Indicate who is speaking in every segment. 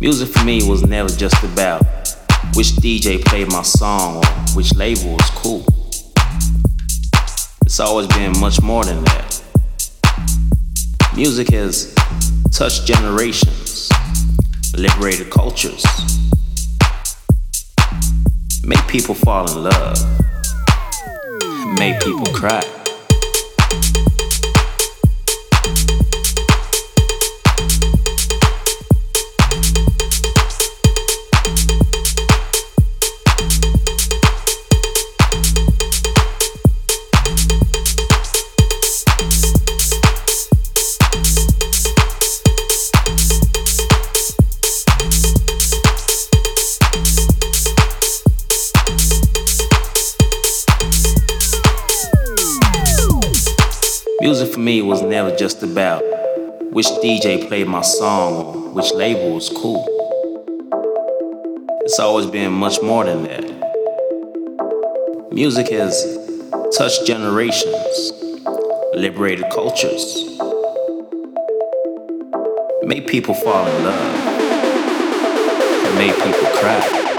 Speaker 1: Music for me was never just about which DJ played my song or which label was cool. It's always been much more than that. Music has touched generations, liberated cultures, made people fall in love, made people cry. Music for me was never just about which DJ played my song or which label was cool. It's always been much more than that. Music has touched generations, liberated cultures, made people fall in love, and made people cry.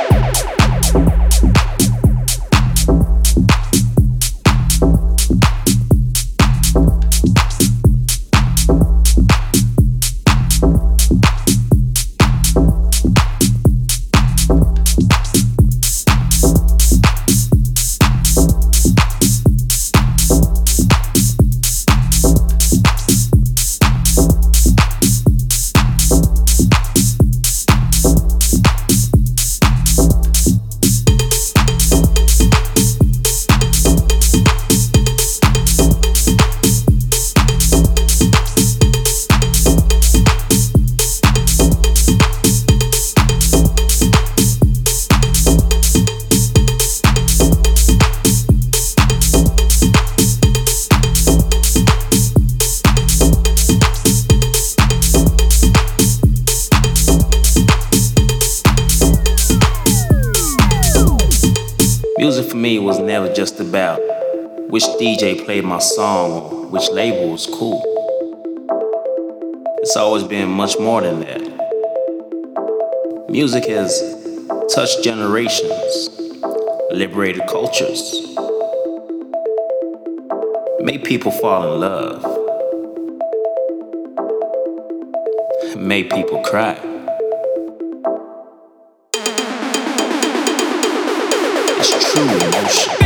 Speaker 1: Never just about which DJ played my song or which label was cool. It's always been much more than that. Music has touched generations, liberated cultures, made people fall in love, made people cry. It's true emotion.